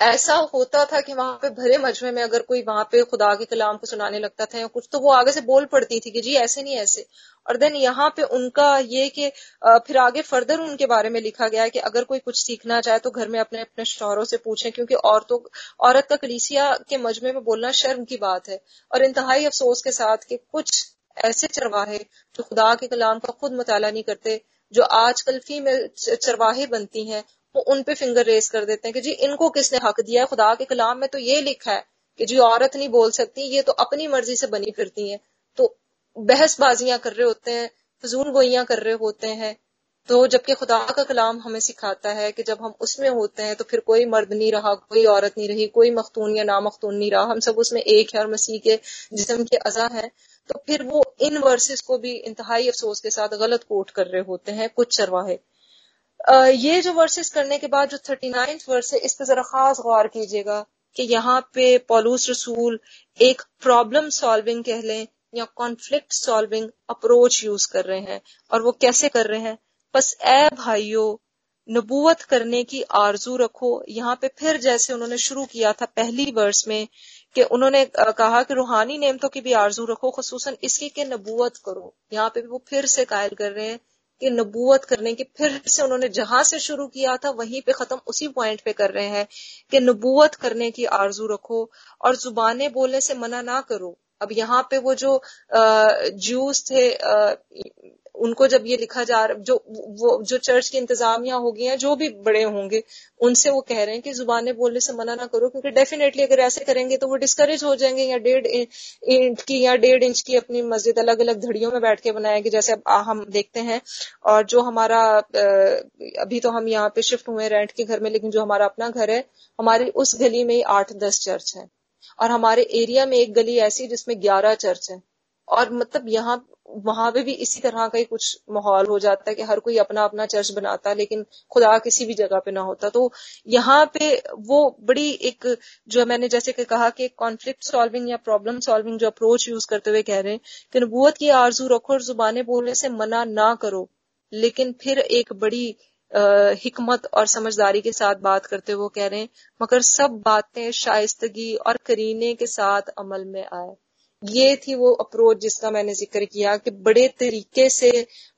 ऐसा होता था कि वहाँ पे भरे मजमे में अगर कोई वहाँ पे खुदा के कलाम को सुनाने लगता था या कुछ तो वो आगे से बोल पड़ती थी कि जी, ऐसे नहीं, ऐसे। और देन यहाँ पे उनका ये कि फिर आगे फर्दर उनके बारे में लिखा गया है कि अगर कोई कुछ सीखना चाहे तो घर में अपने अपने शोहरों से पूछें, क्योंकि औरतों, औरत का कलीसिया के मजमे में बोलना शर्म की बात है। और इंतहाई अफसोस के साथ कि कुछ ऐसे चरवाहे जो खुदा के कलाम का खुद मुताला नहीं करते, जो आजकल फीमेल चरवाहे बनती हैं वो उन पे फिंगर रेस कर देते हैं कि जी इनको किसने हक दिया है? खुदा के कलाम में तो ये लिखा है कि जी औरत नहीं बोल सकती, ये तो अपनी मर्ज़ी से बनी फिरती हैं। तो बहसबाजियाँ कर रहे होते हैं फजूल गोइयाँ कर रहे होते हैं। तो जबकि खुदा का कलाम हमें सिखाता है कि जब हम उसमें होते हैं तो फिर कोई मर्द नहीं रहा, कोई औरत नहीं रही, कोई मखतून या नामखतून नहीं रहा। हम सब उसमें एक है और मसीह के जिसम के अजा है। तो फिर वो इन वर्सेस को भी इंतहाई अफसोस के साथ गलत कोट कर रहे होते हैं, कुछ चरवाहे ये जो वर्सेस करने के बाद, जो थर्टी नाइन्थ वर्स है इस पर जरा खास गौर कीजिएगा कि यहाँ पे पॉलूस रसूल एक प्रॉब्लम सॉल्विंग कह लें या कॉन्फ्लिक्ट सॉल्विंग अप्रोच यूज़ कर रहे हैं। और वो कैसे कर रहे हैं? बस ए भाइयों, नबूवत करने की आरज़ू रखो। यहाँ पे फिर जैसे उन्होंने शुरू किया था पहली वर्ष में कि उन्होंने कहा कि रूहानी नेमतों की भी आरज़ू रखो खसूस इसकी के नबूवत करो। यहाँ पे भी वो फिर से कायल कर रहे हैं। कि नबूवत करने की, फिर से उन्होंने जहाँ से शुरू किया था, वहीं पे खत्म उसी पॉइंट पे कर रहे हैं कि नबूवत करने की आरज़ू रखो और जुबाने बोलने से मना ना करो। अब यहाँ पे वो जो जूस थे उनको जब ये लिखा जा रहा, जो, वो, जो चर्च की इंतजामिया होगी हैं जो भी बड़े होंगे, उनसे वो कह रहे हैं कि ज़ुबान बोलने से मना ना करो, क्योंकि डेफिनेटली अगर ऐसे करेंगे तो वो डिस्करेज हो जाएँगे या डेढ़ इंच की या डेढ़ इंच की अपनी मस्जिद अलग अलग धड़ियों में बैठ के बनाएँगे, जैसे अब हम देखते हैं, और जो हमारा अभी तो हम यहाँ पे शिफ्ट हुए रेंट के घर में, लेकिन जो हमारा अपना घर है, हमारी उस गली में ही आठ दस चर्च है, और हमारे एरिया में एक गली ऐसी जिसमें ग्यारह चर्च है, और मतलब यहाँ वहाँ पे भी इसी तरह का ही कुछ माहौल हो जाता है कि हर कोई अपना अपना चर्च बनाता है लेकिन खुदा किसी भी जगह पे ना होता। तो यहाँ पे वो बड़ी एक, जो मैंने जैसे कि कहा कि कॉन्फ्लिक्ट सॉल्विंग या प्रॉब्लम सॉल्विंग जो अप्रोच यूज़ करते हुए कह रहे हैं कि नबूत की आरज़ू रखो और जुबानें बोलने से मना ना करो, लेकिन फिर एक बड़ी हिकमत और समझदारी के साथ बात करते हुए कह रहे हैं, मगर सब बातें शाइस्तगी और करीने के साथ अमल में आए। ये थी वो अप्रोच जिसका मैंने ज़िक्र किया कि बड़े तरीके से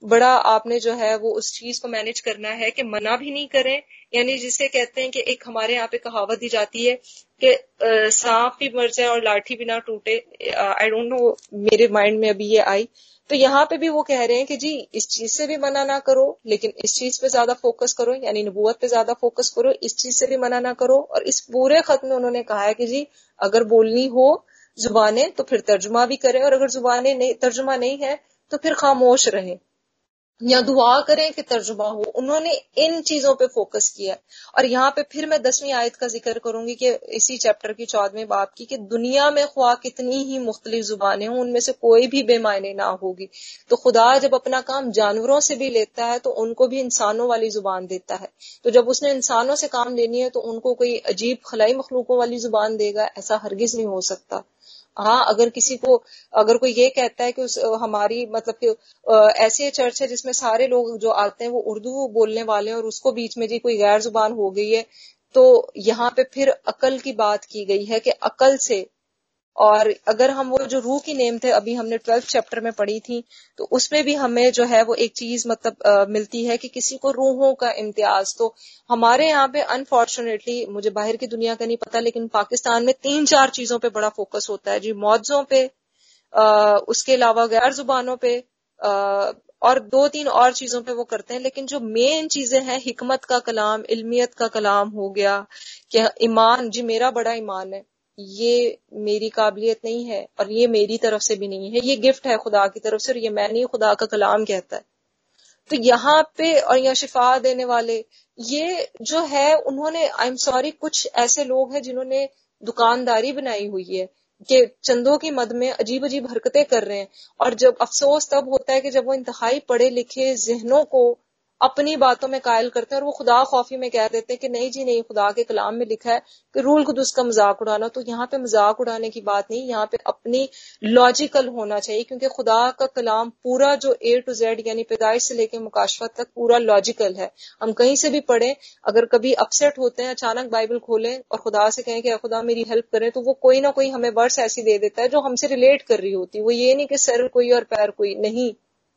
बड़ा आपने जो है वो उस चीज़ को मैनेज करना है कि मना भी नहीं करें। यानी जिसे कहते हैं कि एक हमारे यहाँ पे कहावत दी जाती है कि सांप भी मर जाए और लाठी भी ना टूटे। आई डोंट नो मेरे माइंड में अभी ये आई। तो यहाँ पे भी वो कह रहे हैं कि जी, इस चीज़ से भी मना ना करो, लेकिन इस चीज़ पे ज़्यादा फोकस करो, यानी नबूत पे ज़्यादा फोकस करो, इस चीज़ से भी मना ना करो। और इस पूरे खत में उन्होंने कहा है कि जी, अगर बोलनी हो जुबानें तो फिर तर्जुमा भी करें, और अगर जुबानें नहीं, तर्जुमा नहीं है तो फिर खामोश रहें। या दुआ करें कि तर्जुमा हो। उन्होंने इन चीज़ों पे फोकस किया और यहाँ पे फिर मैं दसवीं आयत का ज़िक्र करूँगी कि इसी चैप्टर की चौदहवीं बाप की, कि दुनिया में ख्वा कितनी ही मुख्तलिफ़ जुबानें हों, उनमें से कोई भी बेमायने ना होगी। तो खुदा जब अपना काम जानवरों से भी लेता है तो उनको भी इंसानों वाली ज़ुबान देता है। तो जब उसने इंसानों से काम लेनी है तो उनको कोई अजीब खलाई मखलूकों वाली ज़ुबान देगा, ऐसा हरगिज नहीं हो सकता। हाँ अगर किसी को, अगर कोई ये कहता है कि उस हमारी मतलब कि ऐसे चर्च है जिसमें सारे लोग जो आते हैं वो उर्दू बोलने वाले हैं और उसको बीच में जी कोई गैर ज़ुबान हो गई है तो यहाँ पे फिर अकल की बात की गई है कि अकल से और अगर हम वो जो रूह की नेम थे अभी हमने ट्वेल्थ चैप्टर में पढ़ी थी तो उसमें भी हमें जो है वो एक चीज़ मतलब आ, मिलती है कि किसी को रूहों का इम्तियाज़। तो हमारे यहाँ पे अनफॉर्चुनेटली मुझे बाहर की दुनिया का नहीं पता लेकिन पाकिस्तान में तीन चार चीज़ों पे बड़ा फोकस होता है जी। मौजों पे आ, उसके अलावा गैर जुबानों पे आ, और दो तीन और चीज़ों पे वो करते हैं। लेकिन जो मेन चीज़ें हैं हिकमत का कलाम इल्मियत का कलाम हो गया कि ईमान जी मेरा बड़ा ईमान है। ये मेरी काबिलियत नहीं है और ये मेरी तरफ़ से भी नहीं है। ये गिफ्ट है खुदा की तरफ़ से और ये मैं नहीं खुदा का कलाम कहता है। तो यहाँ पे और यहाँ शिफा देने वाले, ये जो है, उन्होंने आई एम सॉरी कुछ ऐसे लोग हैं जिन्होंने दुकानदारी बनाई हुई है कि चंदों की मद में अजीब अजीब हरकतें कर रहे हैं। और जब अफसोस तब होता है कि जब वो इंतहाई पढ़े लिखे जहनों को अपनी बातों में कायल करते हैं और वो खुदा खौफी में कह देते हैं कि नहीं जी, नहीं, खुदा के कलाम में लिखा है कि रूल खुद उसका मज़ाक उड़ाना। तो यहाँ पे मज़ाक उड़ाने की बात नहीं, यहाँ पे अपनी लॉजिकल होना चाहिए, क्योंकि खुदा का कलाम पूरा जो ए टू जेड यानी पैदाइश से लेकर मुकाशफत तक पूरा लॉजिकल है। हम कहीं से भी पढ़ें, अगर कभी अपसेट होते हैं, अचानक बाइबल खोलें और खुदा से कहें कि खुदा, मेरी हेल्प करें तो वो कोई ना कोई हमें वर्ड्स ऐसी दे देता है जो हमसे रिलेट कर रही होती है। वो ये नहीं कि सर कोई और पैर कोई, नहीं।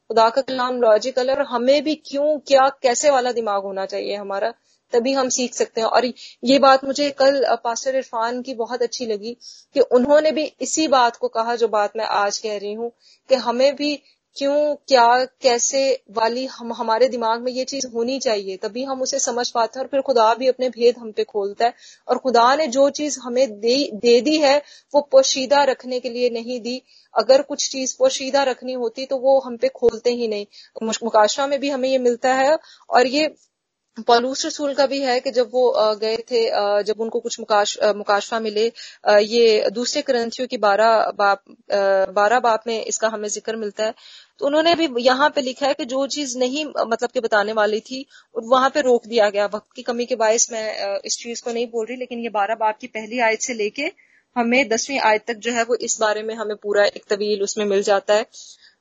खुदा का कलाम लॉजिकल और हमें भी क्यों, क्या, कैसे वाला दिमाग होना चाहिए हमारा, तभी हम सीख सकते हैं। और ये बात मुझे कल पास्टर इरफान की बहुत अच्छी लगी कि उन्होंने भी इसी बात को कहा जो बात मैं आज कह रही हूँ कि हमें भी क्यों क्या कैसे वाली हम हमारे दिमाग में ये चीज़ होनी चाहिए तभी हम उसे समझ पाते हैं और फिर खुदा भी अपने भेद हम पे खोलता है। और खुदा ने जो चीज़ हमें दे, दे दी है वो पोशीदा रखने के लिए नहीं दी। अगर कुछ चीज़ पोशीदा रखनी होती तो वो हम पे खोलते ही नहीं। मुकाशवा में भी हमें ये मिलता है और ये पॉलूस रसूल का भी है कि जब वो गए थे जब उनको कुछ मुकाश मुकाशफा मिले ये दूसरे ग्रंथियों की बारह बाप बारह बाप में इसका हमें ज़िक्र मिलता है। तो उन्होंने भी यहाँ पे लिखा है कि जो चीज़ नहीं मतलब के बताने वाली थी वहाँ पे रोक दिया गया। वक्त की कमी के बायस मैं इस चीज़ को नहीं बोल रही, लेकिन ये बारह बाप की पहली आयत से लेके हमें दसवीं आयत तक जो है वो इस बारे में हमें पूरा एक तवील उसमें मिल जाता है।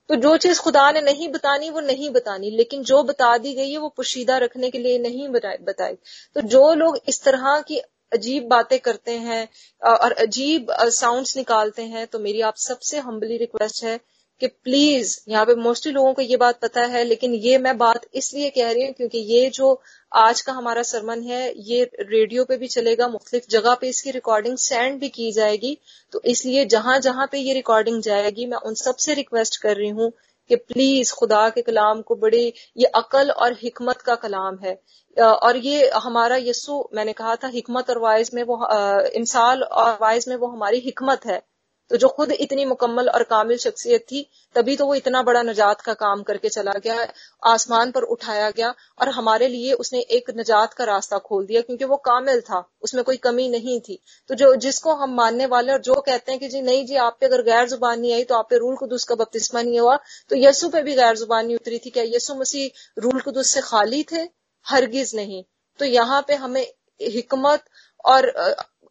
तो जो चीज़ खुदा ने नहीं बतानी, वो नहीं बतानी, लेकिन जो बता दी गई है, वो पुशीदा रखने के लिए नहीं बताई तो जो लोग इस तरह की अजीब बातें करते हैं और अजीब साउंड्स निकालते हैं तो मेरी आप सबसे हम्बली रिक्वेस्ट है कि प्लीज़ यहाँ पे मोस्टली लोगों को ये बात पता है, लेकिन ये मैं बात इसलिए कह रही हूँ क्योंकि ये जो आज का हमारा सरमन है, ये रेडियो पे भी चलेगा, मुख्तलिफ़ जगह पे इसकी रिकॉर्डिंग सेंड भी की जाएगी। तो इसलिए जहाँ जहाँ पे ये रिकॉर्डिंग जाएगी, मैं उन सबसे रिक्वेस्ट कर रही हूँ कि प्लीज़ खुदा के कलाम को बड़े, ये अकल और हिकमत का कलाम है। और ये हमारा यसु मैंने कहा था, हिकमत और वाइज में वो इमसाल और वाइज में वो हमारी हिकमत है। तो जो खुद इतनी मुकम्मल और कामिल शख्सियत थी, तभी तो वो इतना बड़ा नजात का काम करके चला गया, आसमान पर उठाया गया, और हमारे लिए उसने एक नजात का रास्ता खोल दिया, क्योंकि वो कामिल था, उसमें कोई कमी नहीं थी। तो जो, जिसको हम मानने वाले और जो कहते हैं कि जी, नहीं जी, आप पे अगर गैर ज़ुबान नहीं आई तो आप पे रूल कुदस का बपतिस्मा नहीं हुआ। तो यसु पे भी गैर ज़ुबान उतरी थी। क्या यसु मसीह रूल कुदस से खाली थे? हरगिज नहीं। तो यहाँ पे हमें हिकमत और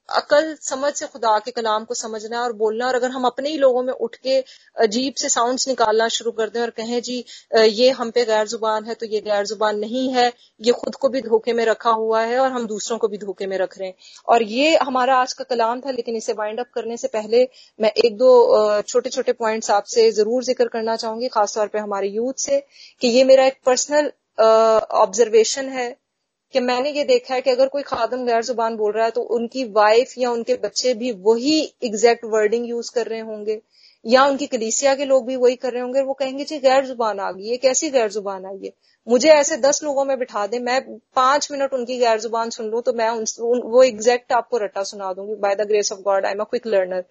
अकल समझ से खुदा के कलाम को समझना और बोलना और अगर हम अपने ही लोगों में उठ के अजीब से साउंड्स निकालना शुरू कर दें और कहें जी ये हम पे गैर ज़ुबान है तो ये गैर ज़ुबान नहीं है, ये खुद को भी धोखे में रखा हुआ है और हम दूसरों को भी धोखे में रख रहे हैं। और ये हमारा आज का कलाम था, लेकिन इसे वाइंड अप करने से पहले मैं एक दो छोटे छोटे पॉइंट्स आपसे ज़रूर ज़िक्र करना चाहूँगी, खासतौर पर हमारे यूथ से, कि ये मेरा एक पर्सनल ऑब्जर्वेशन है कि मैंने ये देखा है कि अगर कोई खादम गैर ज़ुबान बोल रहा है तो उनकी वाइफ या उनके बच्चे भी वही एग्जैक्ट वर्डिंग यूज़ कर रहे होंगे। या उनकी कलीसिया के लोग भी वही कर रहे होंगे। वो कहेंगे जी गैर ज़ुबान आ गई है। कैसी गैर ज़ुबान आई है? मुझे ऐसे दस लोगों में बिठा दे। मैं पाँच मिनट उनकी गैर ज़ुबान सुन लू तो मैं उन, उन, वो एग्जैक्ट आपको रट्टा सुना दूँगी। By the grace of God I am a quick learner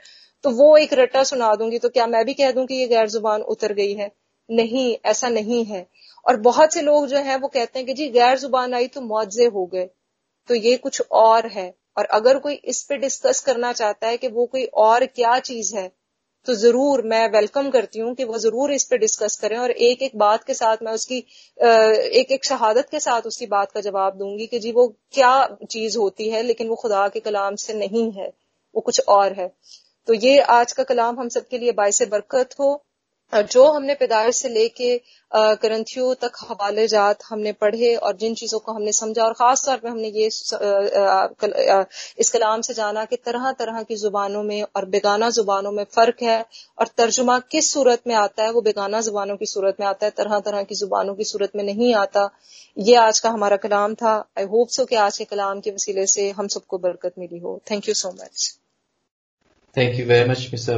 तो वो एक रट्टा सुना दूँगी तो क्या मैं भी कह दूँ कि ये गैर ज़ुबान उतर गई है? नहीं ऐसा नहीं है। और बहुत से लोग जो है वो कहते हैं कि जी गैर ज़ुबान आई तो मुआवजे हो गए। तो ये कुछ और है। और अगर कोई इस पे डिस्कस करना चाहता है कि वो कोई और क्या चीज़ है तो ज़रूर मैं वेलकम करती हूँ कि वो ज़रूर इस पे डिस्कस करें और एक एक बात के साथ मैं उसकी एक एक शहादत के साथ उसकी बात का जवाब दूँगी कि जी, वो क्या चीज़ होती है, लेकिन वो खुदा के कलाम से नहीं है। वो कुछ और है। तो ये आज का कलाम हम सबके लिए बायस बरकत हो। जो हमने पैदाइश से लेके ग्रंथियों तक हवाले जात हमने पढ़े और जिन चीज़ों को हमने समझा और खास तौर पे हमने ये इस कलाम से जाना कि तरह तरह की जुबानों में और बेगाना जुबानों में फ़र्क है और तर्जुमा किस सूरत में आता है वो बेगाना जुबानों की सूरत में आता है तरह तरह की जुबानों की सूरत में नहीं आता। ये आज का हमारा कलाम था। आई होप सो कि आज के कलाम के वसीले से हम सबको बरकत मिली हो। Thank you so much thank you very much miss